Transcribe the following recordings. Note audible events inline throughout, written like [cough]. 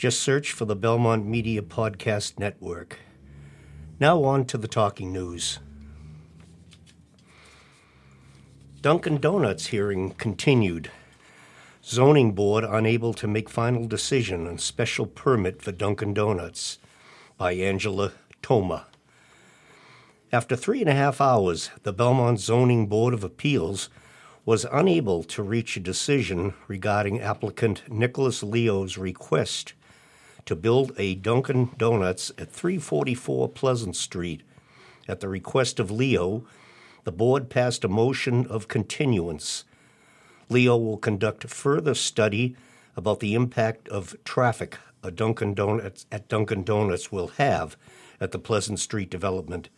Just search for the Belmont Media Podcast Network. Now on to the talking news. Dunkin' Donuts hearing continued. Zoning Board unable to make final decision on special permit for Dunkin' Donuts by Angela Toma. After three and a half hours, the Belmont Zoning Board of Appeals was unable to reach a decision regarding applicant Nicholas Leo's request to build a Dunkin' Donuts at 344 Pleasant Street. At the request of Leo, the board passed a motion of continuance. Leo will conduct further study about the impact of traffic a Dunkin' Donuts at Dunkin' Donuts will have at the Pleasant Street development.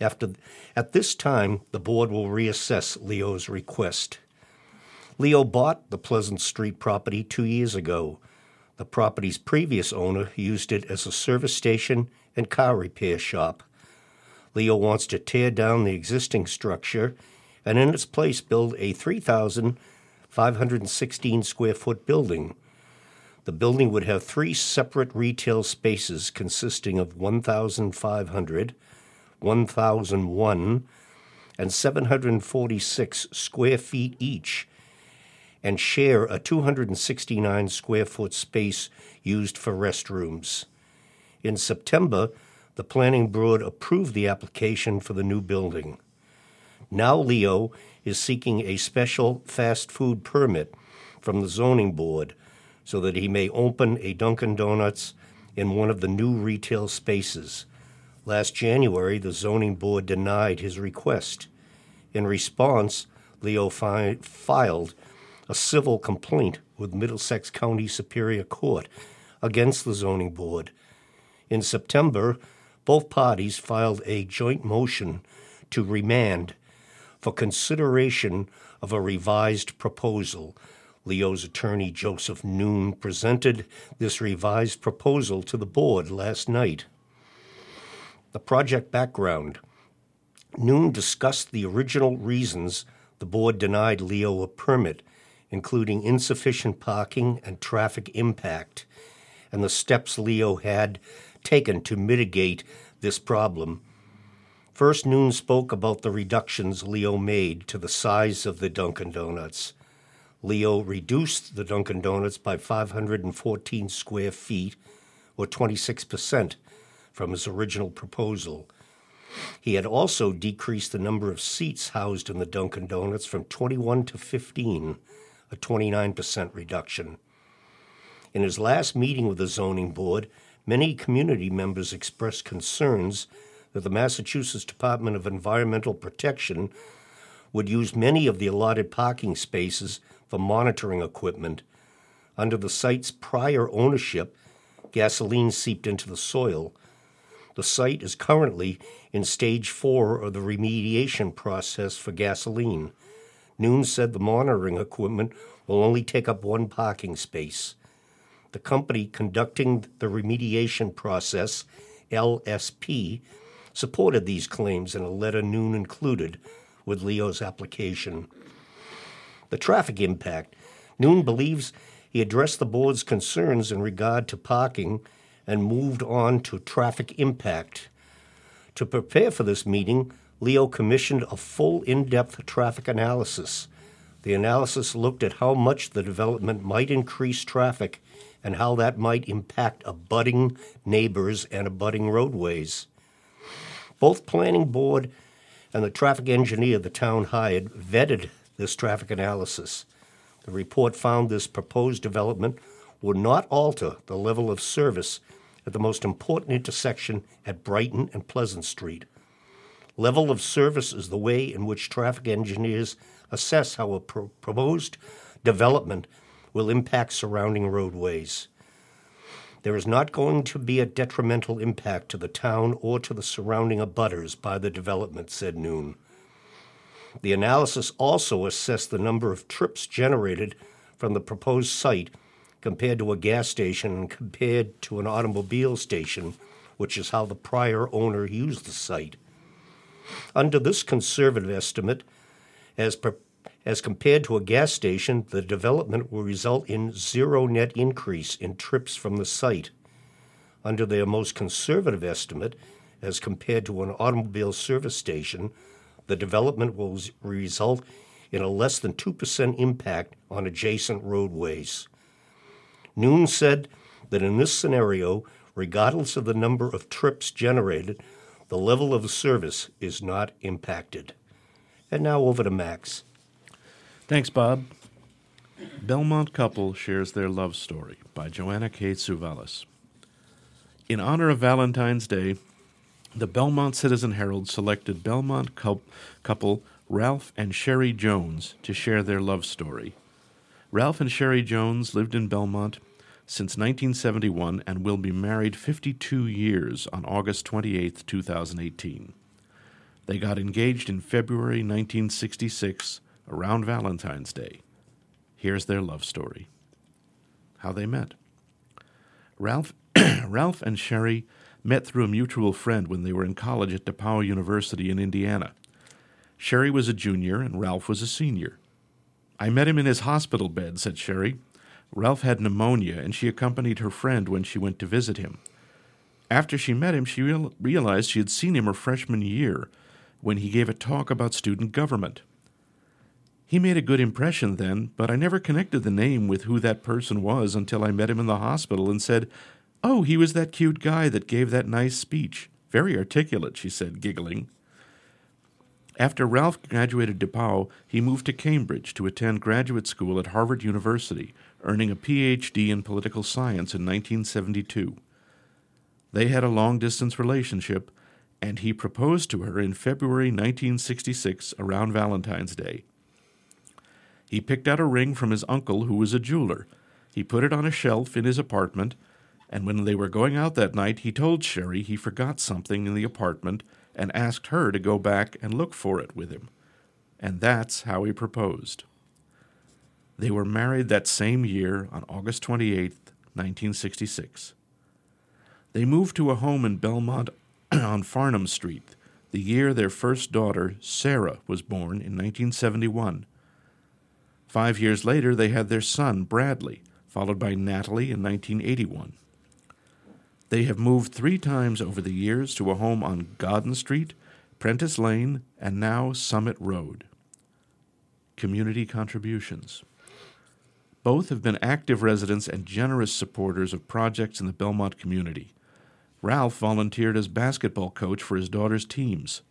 After at this time, the board will reassess Leo's request. Leo bought the Pleasant Street property 2 years ago. The property's previous owner used it as a service station and car repair shop. Leo wants to tear down the existing structure and in its place build a 3,516 square foot building. The building would have three separate retail spaces consisting of 1,500, 1,001, and 746 square feet each, and share a 269 square foot space used for restrooms. In September, the Planning Board approved the application for the new building. Now Leo is seeking a special fast food permit from the zoning board so that he may open a Dunkin' Donuts in one of the new retail spaces. Last January, the zoning board denied his request. In response, Leo fi- filed a civil complaint with Middlesex County Superior Court against the zoning board. In September, both parties filed a joint motion to remand for consideration of a revised proposal. Leo's attorney Joseph Noon presented this revised proposal to the board last night. The project background Noon discussed the original reasons the board denied Leo a permit, including insufficient parking and traffic impact, and the steps Leo had taken to mitigate this problem. First, Noon spoke about the reductions Leo made to the size of the Dunkin' Donuts. Leo reduced the Dunkin' Donuts by 514 square feet, or 26%, from his original proposal. He had also decreased the number of seats housed in the Dunkin' Donuts from 21 to 15, a 29% reduction. In his last meeting with the zoning board, many community members expressed concerns that the Massachusetts Department of Environmental Protection would use many of the allotted parking spaces for monitoring equipment. Under the site's prior ownership, gasoline seeped into the soil. The site is currently in stage four of the remediation process for gasoline. Noon said the monitoring equipment will only take up one parking space. The company conducting the remediation process, LSP, supported these claims in a letter Noon included with Leo's application. The traffic impact. Noon believes he addressed the board's concerns in regard to parking and moved on to traffic impact. To prepare for this meeting, Leo commissioned a full in depth traffic analysis. The analysis looked at how much the development might increase traffic and how that might impact abutting neighbors and abutting roadways. Both Planning Board and the traffic engineer the town hired vetted this traffic analysis. The report found this proposed development would not alter the level of service at the most important intersection at Brighton and Pleasant Street. Level of service is the way in which traffic engineers assess how a pro- proposed development will impact surrounding roadways. There is not going to be a detrimental impact to the town or to the surrounding abutters by the development, said Noon. The analysis also assessed the number of trips generated from the proposed site compared to a gas station and compared to an automobile station, which is how the prior owner used the site. Under this conservative estimate, as, per, as compared to a gas station, the development will result in zero net increase in trips from the site. Under their most conservative estimate, as compared to an automobile service station, the development will result in a less than 2% impact on adjacent roadways. Noon said that in this scenario, regardless of the number of trips generated, the level of service is not impacted. And now over to Max. Thanks, Bob. Belmont Couple Shares Their Love Story by Joanna K. Suvalis. In honor of Valentine's Day, the Belmont Citizen Herald selected Belmont couple Ralph and Sherry Jones to share their love story. Ralph and Sherry Jones lived in Belmont since 1971 and will be married 52 years on August 28, 2018. They got engaged in February 1966 around Valentine's Day. Here's their love story. How they met. Ralph [coughs] Ralph and Sherry met through a mutual friend when they were in college at DePauw University in Indiana. Sherry was a junior and Ralph was a senior. I met him in his hospital bed, said Sherry. Ralph had pneumonia, and she accompanied her friend when she went to visit him. After she met him, she real- realized she had seen him her freshman year when he gave a talk about student government. He made a good impression then, but I never connected the name with who that person was until I met him in the hospital and said, Oh, he was that cute guy that gave that nice speech. Very articulate, she said, giggling. After Ralph graduated DePauw, he moved to Cambridge to attend graduate school at Harvard University, earning a PhD in political science in 1972. They had a long distance relationship, and he proposed to her in February 1966 around Valentine's Day. He picked out a ring from his uncle, who was a jeweler. He put it on a shelf in his apartment and when they were going out that night, he told Sherry he forgot something in the apartment and asked her to go back and look for it with him. And that's how he proposed. They were married that same year on August 28, 1966. They moved to a home in Belmont [clears throat] on Farnham Street the year their first daughter, Sarah, was born in 1971. Five years later, they had their son, Bradley, followed by Natalie in 1981. They have moved three times over the years to a home on Godden Street, Prentice Lane, and now Summit Road. Community contributions. Both have been active residents and generous supporters of projects in the Belmont community. Ralph volunteered as basketball coach for his daughter's teams.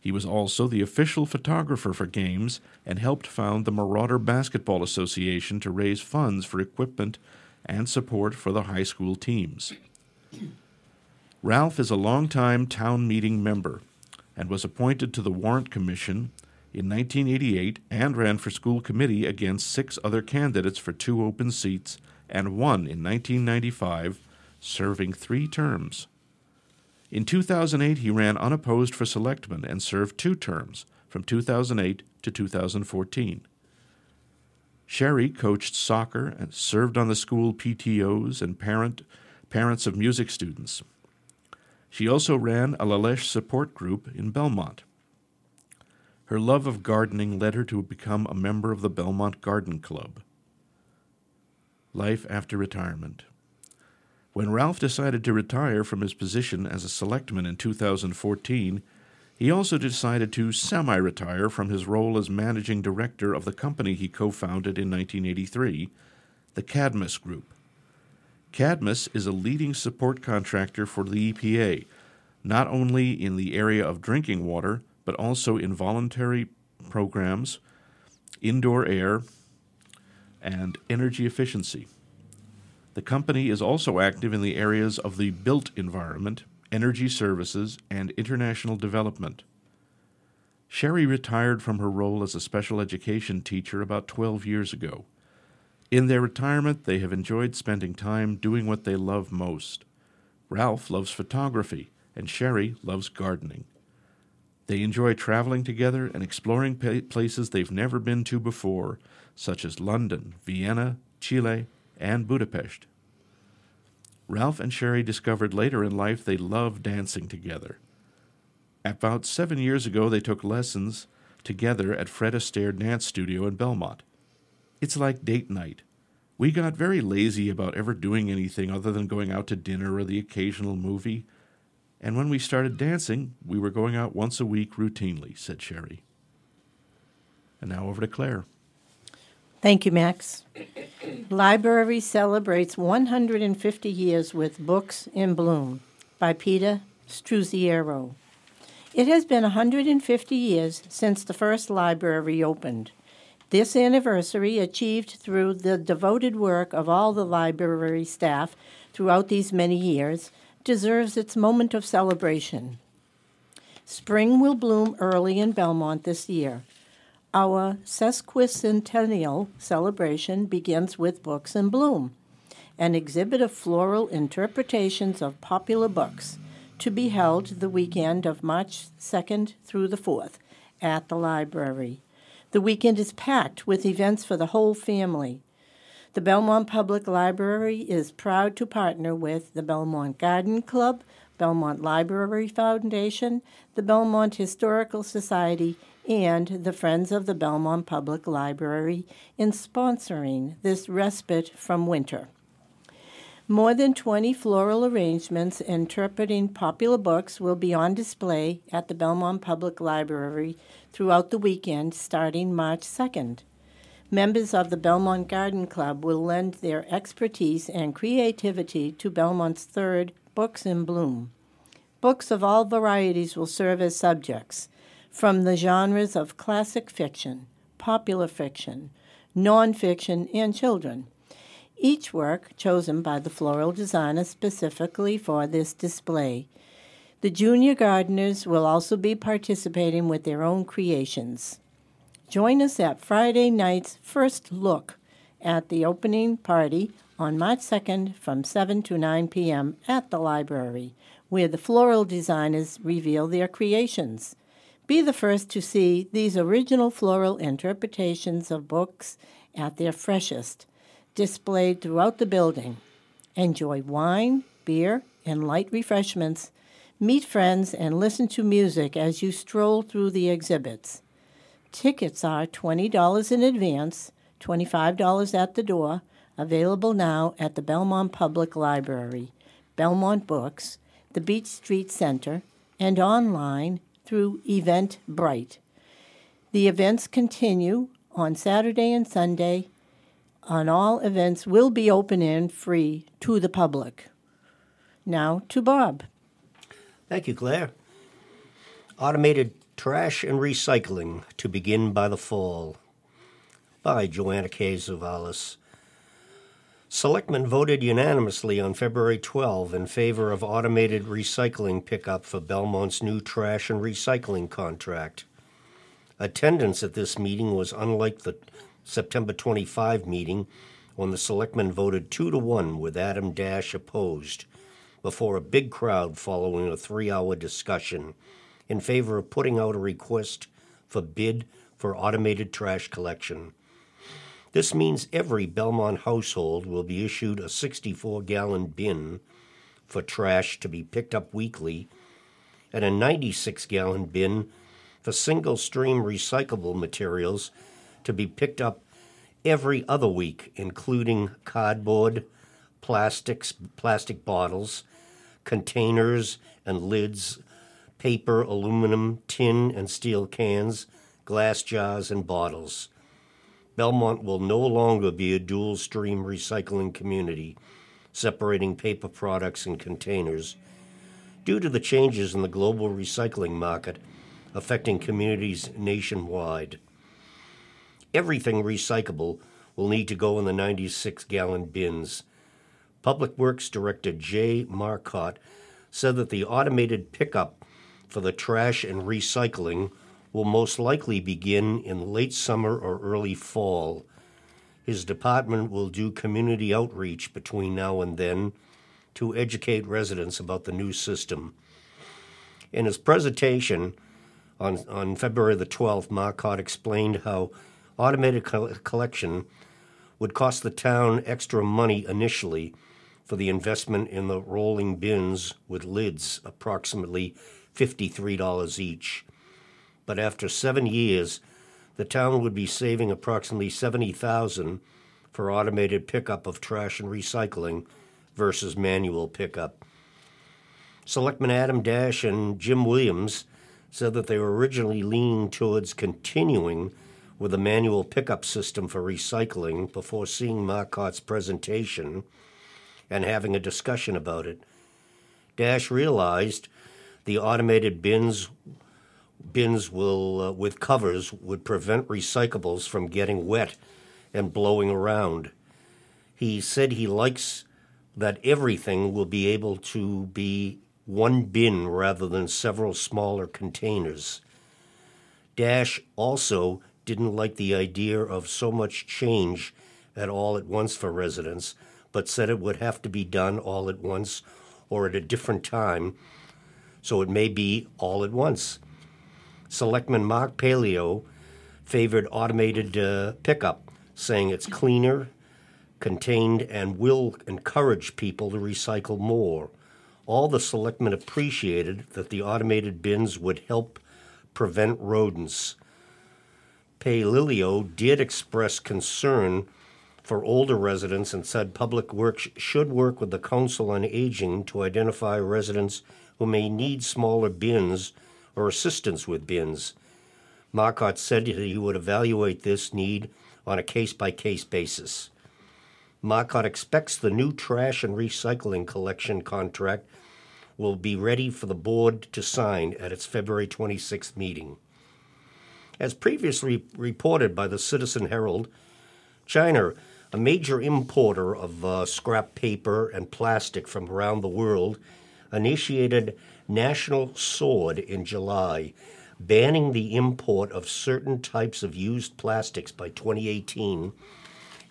He was also the official photographer for games and helped found the Marauder Basketball Association to raise funds for equipment and support for the high school teams. Ralph is a longtime town meeting member and was appointed to the Warrant Commission in 1988 and ran for school committee against six other candidates for two open seats and won in 1995, serving three terms. In 2008, he ran unopposed for selectman and served two terms, from 2008 to 2014. Sherry coached soccer and served on the school PTOs and parent parents of music students. She also ran a La Leche support group in Belmont. Her love of gardening led her to become a member of the Belmont Garden Club. Life after retirement. When Ralph decided to retire from his position as a selectman in 2014, he also decided to semi retire from his role as managing director of the company he co founded in 1983, the Cadmus Group. Cadmus is a leading support contractor for the EPA, not only in the area of drinking water, but also in voluntary programs, indoor air, and energy efficiency. The company is also active in the areas of the built environment, energy services, and international development. Sherry retired from her role as a special education teacher about 12 years ago. In their retirement, they have enjoyed spending time doing what they love most. Ralph loves photography, and Sherry loves gardening. They enjoy traveling together and exploring places they've never been to before, such as London, Vienna, Chile, and Budapest. Ralph and Sherry discovered later in life they love dancing together. About seven years ago, they took lessons together at Fred Astaire Dance Studio in Belmont. It's like date night. We got very lazy about ever doing anything other than going out to dinner or the occasional movie. And when we started dancing, we were going out once a week routinely, said Sherry. And now over to Claire. Thank you, Max. Library celebrates 150 years with Books in Bloom by Peter Struzziero. It has been 150 years since the first library opened. This anniversary, achieved through the devoted work of all the library staff throughout these many years, deserves its moment of celebration. Spring will bloom early in Belmont this year. Our sesquicentennial celebration begins with Books in Bloom, an exhibit of floral interpretations of popular books to be held the weekend of March 2nd through the 4th at the library. The weekend is packed with events for the whole family. The Belmont Public Library is proud to partner with the Belmont Garden Club, Belmont Library Foundation, the Belmont Historical Society, and the Friends of the Belmont Public Library in sponsoring this respite from winter. More than 20 floral arrangements interpreting popular books will be on display at the Belmont Public Library throughout the weekend starting March 2nd. Members of the Belmont Garden Club will lend their expertise and creativity to Belmont's third Books in Bloom. Books of all varieties will serve as subjects from the genres of classic fiction, popular fiction, nonfiction, and children. Each work chosen by the floral designer specifically for this display. The junior gardeners will also be participating with their own creations. Join us at Friday night's First Look at the opening party on March 2nd from 7 to 9 p.m. at the library, where the floral designers reveal their creations. Be the first to see these original floral interpretations of books at their freshest, displayed throughout the building. Enjoy wine, beer, and light refreshments. Meet friends and listen to music as you stroll through the exhibits. Tickets are $20 in advance, $25 at the door, available now at the Belmont Public Library, Belmont Books, the Beach Street Center, and online through Eventbrite. The events continue on Saturday and Sunday. On all events will be open and free to the public. Now to Bob. Thank you, Claire. Automated trash and recycling to begin by the fall by Joanna K. Zavalis. Selectmen voted unanimously on February 12 in favor of automated recycling pickup for Belmont's new trash and recycling contract. Attendance at this meeting was unlike the September 25 meeting when the selectmen voted 2 to 1 with Adam Dash opposed before a big crowd following a 3-hour discussion in favor of putting out a request for bid for automated trash collection. This means every Belmont household will be issued a 64 gallon bin for trash to be picked up weekly and a 96 gallon bin for single stream recyclable materials to be picked up every other week, including cardboard, plastics, plastic bottles, containers and lids, paper, aluminum, tin and steel cans, glass jars, and bottles. Belmont will no longer be a dual stream recycling community, separating paper products and containers. Due to the changes in the global recycling market affecting communities nationwide, everything recyclable will need to go in the 96 gallon bins. Public Works Director Jay Marcotte said that the automated pickup for the trash and recycling will most likely begin in late summer or early fall. His department will do community outreach between now and then to educate residents about the new system. In his presentation on, on February the 12th, Marcotte explained how automated col- collection would cost the town extra money initially for the investment in the rolling bins with lids, approximately $53 each. But after seven years, the town would be saving approximately 70000 for automated pickup of trash and recycling versus manual pickup. Selectman Adam Dash and Jim Williams said that they were originally leaning towards continuing with a manual pickup system for recycling before seeing Marcotte's presentation and having a discussion about it. Dash realized the automated bins bins will uh, with covers would prevent recyclables from getting wet and blowing around. He said he likes that everything will be able to be one bin rather than several smaller containers. Dash also didn't like the idea of so much change at all at once for residents, but said it would have to be done all at once or at a different time, so it may be all at once. Selectman Mark Paolillo favored automated uh, pickup, saying it's cleaner, contained, and will encourage people to recycle more. All the selectmen appreciated that the automated bins would help prevent rodents. Paolillo did express concern for older residents and said Public Works should work with the Council on Aging to identify residents who may need smaller bins or assistance with bins. Marcotte said he would evaluate this need on a case by case basis. Marcotte expects the new trash and recycling collection contract will be ready for the board to sign at its February 26th meeting. As previously reported by the Citizen Herald, China, a major importer of uh, scrap paper and plastic from around the world, initiated National Sword in July, banning the import of certain types of used plastics by 2018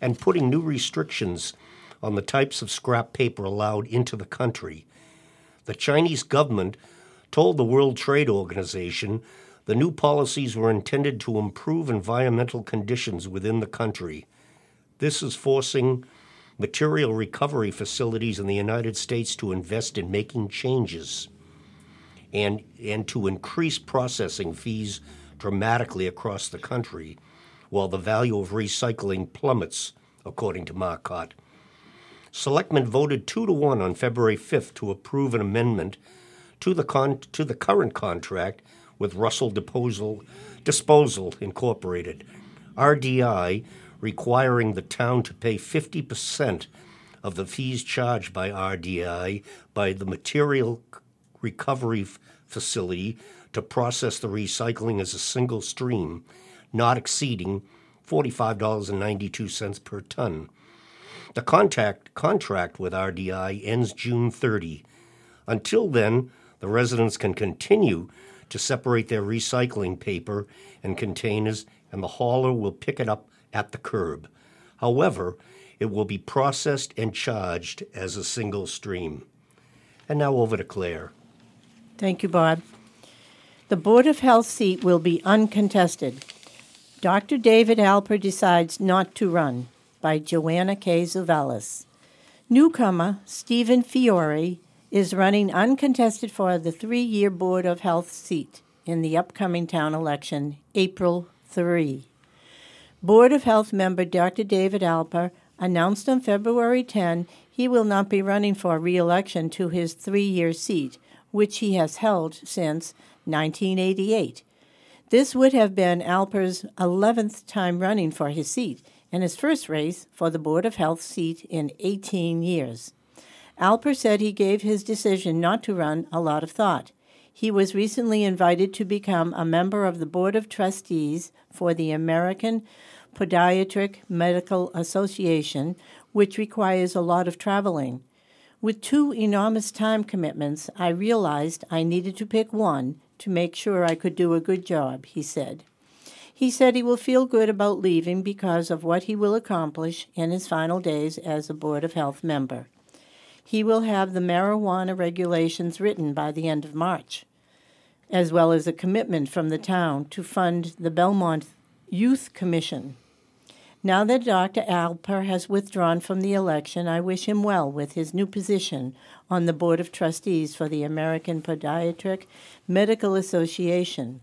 and putting new restrictions on the types of scrap paper allowed into the country. The Chinese government told the World Trade Organization the new policies were intended to improve environmental conditions within the country. This is forcing material recovery facilities in the United States to invest in making changes and, and to increase processing fees dramatically across the country, while the value of recycling plummets, according to Marcotte. Selectmen voted two to one on February 5th to approve an amendment to the, con- to the current contract with Russell Disposal, Disposal Incorporated, RDI, requiring the town to pay 50% of the fees charged by RDI by the material recovery facility to process the recycling as a single stream, not exceeding $45.92 per ton. The contact, contract with RDI ends June 30. Until then, the residents can continue to separate their recycling paper and containers, and the hauler will pick it up at the curb. However, it will be processed and charged as a single stream. And now over to Claire. Thank you, Bob. The Board of Health seat will be uncontested. Dr. David Alper decides not to run by Joanna K. Zuvelis. Newcomer Stephen Fiore is running uncontested for the three year Board of Health seat in the upcoming town election, April 3. Board of Health member Dr. David Alper announced on February 10 he will not be running for re election to his three year seat, which he has held since 1988. This would have been Alper's 11th time running for his seat and his first race for the Board of Health seat in 18 years. Alper said he gave his decision not to run a lot of thought. He was recently invited to become a member of the Board of Trustees for the American Podiatric Medical Association, which requires a lot of traveling. With two enormous time commitments, I realized I needed to pick one to make sure I could do a good job, he said. He said he will feel good about leaving because of what he will accomplish in his final days as a Board of Health member. He will have the marijuana regulations written by the end of March, as well as a commitment from the town to fund the Belmont Youth Commission. Now that Dr. Alper has withdrawn from the election, I wish him well with his new position on the Board of Trustees for the American Podiatric Medical Association.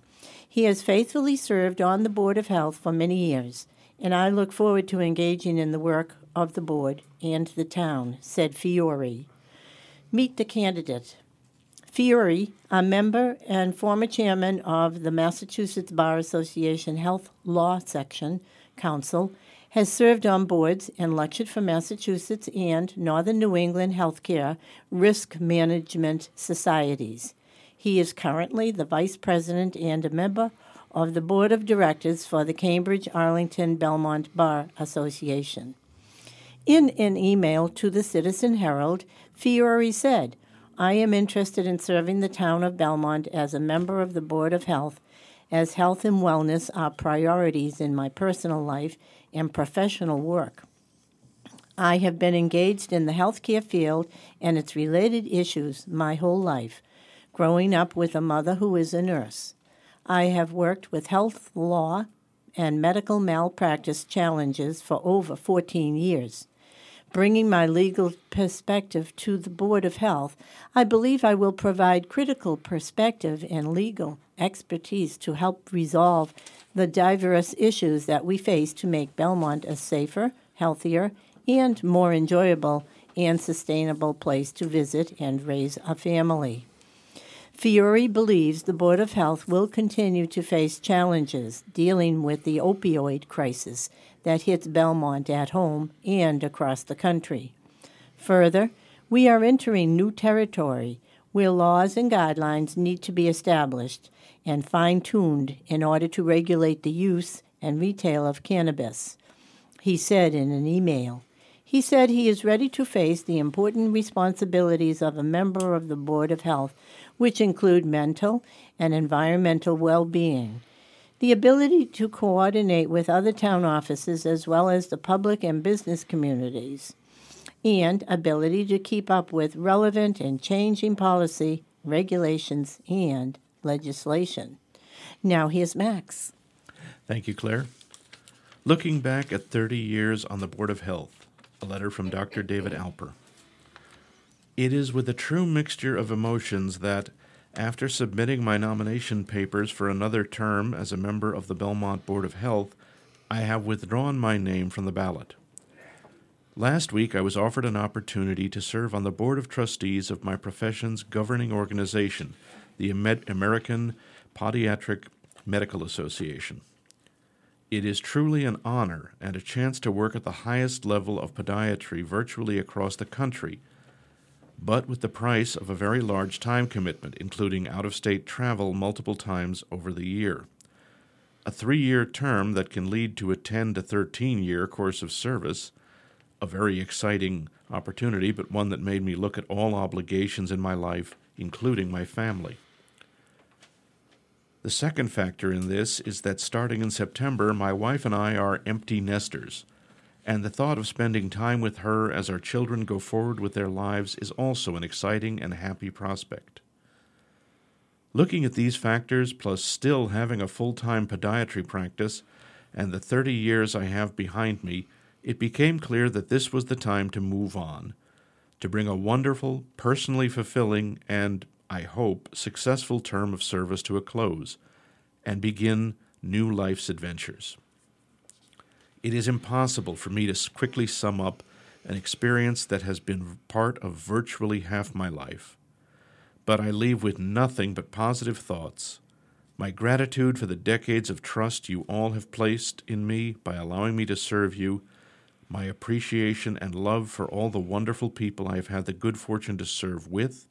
He has faithfully served on the Board of Health for many years, and I look forward to engaging in the work of the board and the town, said Fiore. Meet the candidate. Fiore, a member and former chairman of the Massachusetts Bar Association Health Law Section Council, has served on boards and lectured for Massachusetts and Northern New England Healthcare Risk Management Societies. He is currently the vice president and a member of the board of directors for the Cambridge Arlington Belmont Bar Association. In an email to the Citizen Herald, Fiore said, I am interested in serving the town of Belmont as a member of the Board of Health, as health and wellness are priorities in my personal life and professional work. I have been engaged in the healthcare field and its related issues my whole life, growing up with a mother who is a nurse. I have worked with health law and medical malpractice challenges for over 14 years. Bringing my legal perspective to the Board of Health, I believe I will provide critical perspective and legal expertise to help resolve the diverse issues that we face to make Belmont a safer, healthier, and more enjoyable and sustainable place to visit and raise a family. Fiore believes the Board of Health will continue to face challenges dealing with the opioid crisis that hits Belmont at home and across the country. Further, we are entering new territory where laws and guidelines need to be established and fine tuned in order to regulate the use and retail of cannabis, he said in an email. He said he is ready to face the important responsibilities of a member of the Board of Health, which include mental and environmental well being, the ability to coordinate with other town offices as well as the public and business communities, and ability to keep up with relevant and changing policy, regulations, and legislation. Now here's Max. Thank you, Claire. Looking back at 30 years on the Board of Health, a letter from Dr. David Alper. It is with a true mixture of emotions that, after submitting my nomination papers for another term as a member of the Belmont Board of Health, I have withdrawn my name from the ballot. Last week, I was offered an opportunity to serve on the Board of Trustees of my profession's governing organization, the American Podiatric Medical Association. It is truly an honor and a chance to work at the highest level of podiatry virtually across the country, but with the price of a very large time commitment, including out of state travel multiple times over the year. A three year term that can lead to a 10 to 13 year course of service, a very exciting opportunity, but one that made me look at all obligations in my life, including my family. The second factor in this is that starting in September, my wife and I are empty nesters, and the thought of spending time with her as our children go forward with their lives is also an exciting and happy prospect. Looking at these factors, plus still having a full time podiatry practice, and the 30 years I have behind me, it became clear that this was the time to move on, to bring a wonderful, personally fulfilling, and I hope, successful term of service to a close and begin new life's adventures. It is impossible for me to quickly sum up an experience that has been part of virtually half my life. But I leave with nothing but positive thoughts. My gratitude for the decades of trust you all have placed in me by allowing me to serve you, my appreciation and love for all the wonderful people I have had the good fortune to serve with,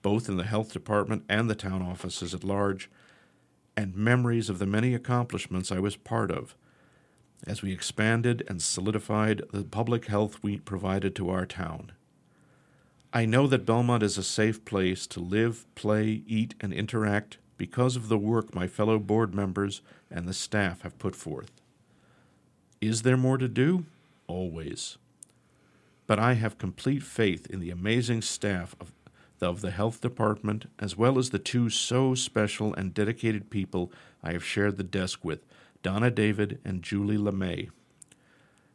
both in the health department and the town offices at large, and memories of the many accomplishments I was part of as we expanded and solidified the public health we provided to our town. I know that Belmont is a safe place to live, play, eat, and interact because of the work my fellow board members and the staff have put forth. Is there more to do? Always. But I have complete faith in the amazing staff of, of the health department, as well as the two so special and dedicated people I have shared the desk with, Donna David and Julie LeMay.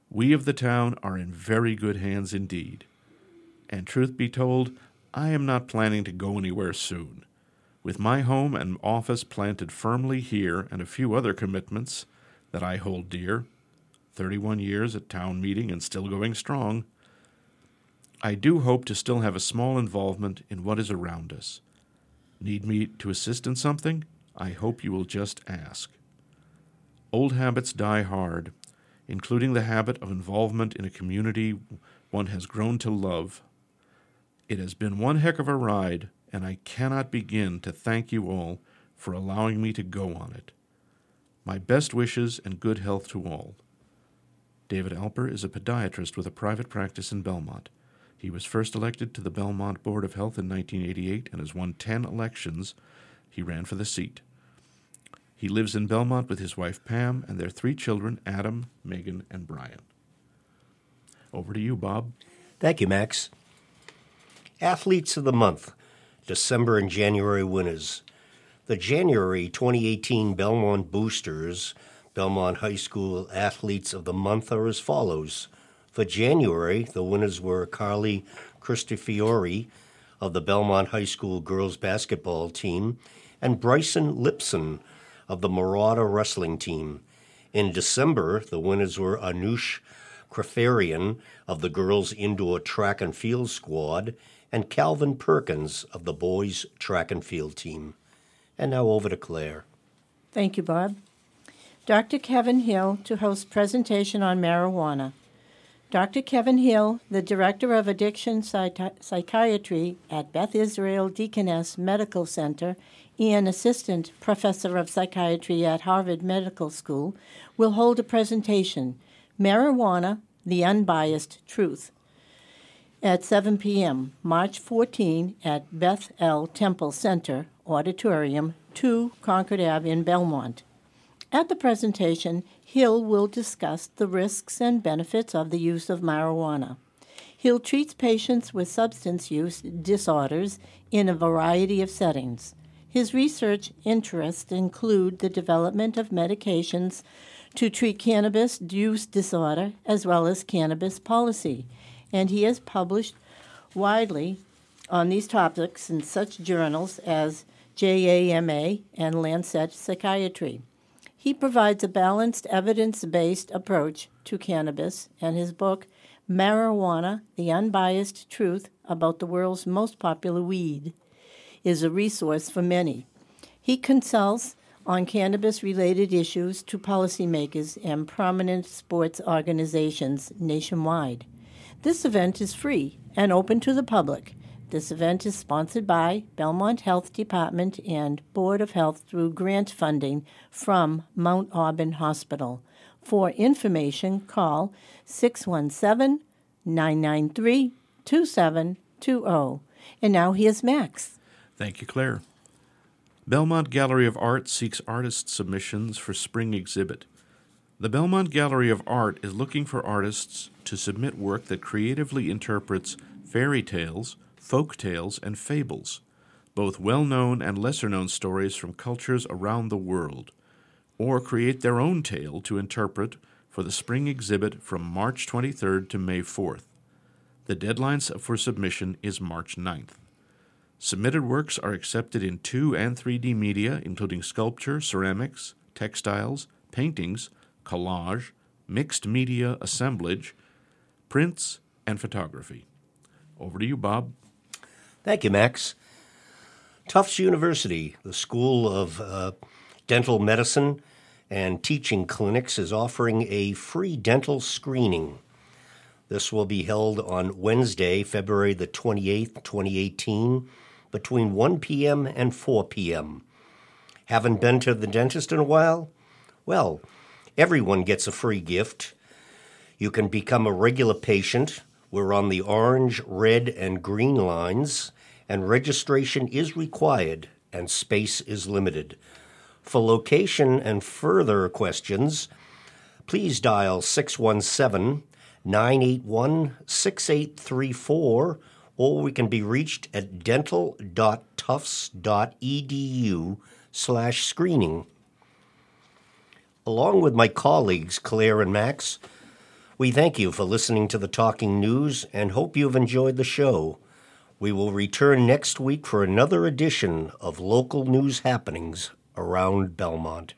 We of the town are in very good hands indeed. And truth be told, I am not planning to go anywhere soon. With my home and office planted firmly here and a few other commitments that I hold dear, 31 years at town meeting and still going strong, I do hope to still have a small involvement in what is around us. Need me to assist in something? I hope you will just ask. Old habits die hard, including the habit of involvement in a community one has grown to love. It has been one heck of a ride, and I cannot begin to thank you all for allowing me to go on it. My best wishes and good health to all. David Alper is a podiatrist with a private practice in Belmont. He was first elected to the Belmont Board of Health in 1988 and has won 10 elections. He ran for the seat. He lives in Belmont with his wife Pam and their three children, Adam, Megan, and Brian. Over to you, Bob. Thank you, Max. Athletes of the Month, December and January winners. The January 2018 Belmont Boosters, Belmont High School Athletes of the Month are as follows. For January, the winners were Carly Cristofiore of the Belmont High School girls basketball team and Bryson Lipson of the Marauder wrestling team. In December, the winners were Anush Krafarian of the girls indoor track and field squad and Calvin Perkins of the boys track and field team. And now over to Claire. Thank you, Bob. Dr. Kevin Hill to host presentation on marijuana. Dr. Kevin Hill, the Director of Addiction Psychi- Psychiatry at Beth Israel Deaconess Medical Center and Assistant Professor of Psychiatry at Harvard Medical School, will hold a presentation, Marijuana, the Unbiased Truth, at 7 p.m., March 14 at Beth El Temple Center, Auditorium, 2 Concord Ave in Belmont. At the presentation, Hill will discuss the risks and benefits of the use of marijuana. Hill treats patients with substance use disorders in a variety of settings. His research interests include the development of medications to treat cannabis use disorder as well as cannabis policy, and he has published widely on these topics in such journals as JAMA and Lancet Psychiatry. He provides a balanced, evidence based approach to cannabis, and his book, Marijuana The Unbiased Truth About the World's Most Popular Weed, is a resource for many. He consults on cannabis related issues to policymakers and prominent sports organizations nationwide. This event is free and open to the public. This event is sponsored by Belmont Health Department and Board of Health through grant funding from Mount Auburn Hospital. For information, call 617 993 2720. And now here's Max. Thank you, Claire. Belmont Gallery of Art seeks artist submissions for spring exhibit. The Belmont Gallery of Art is looking for artists to submit work that creatively interprets fairy tales, folk tales, and fables, both well known and lesser known stories from cultures around the world, or create their own tale to interpret for the spring exhibit from March 23rd to May 4th. The deadline for submission is March 9th. Submitted works are accepted in 2 and 3D media, including sculpture, ceramics, textiles, paintings, collage, mixed media assemblage, prints, and photography. Over to you, Bob. Thank you, Max. Tufts University, the School of uh, Dental Medicine and Teaching Clinics, is offering a free dental screening. This will be held on Wednesday, February the 28th, 2018, between 1 p.m. and 4 p.m. Haven't been to the dentist in a while? Well, everyone gets a free gift. You can become a regular patient. We're on the orange, red, and green lines, and registration is required and space is limited. For location and further questions, please dial 617 981 6834 or we can be reached at dental.tufts.edu slash screening. Along with my colleagues, Claire and Max, we thank you for listening to the Talking News and hope you've enjoyed the show. We will return next week for another edition of local news happenings around Belmont.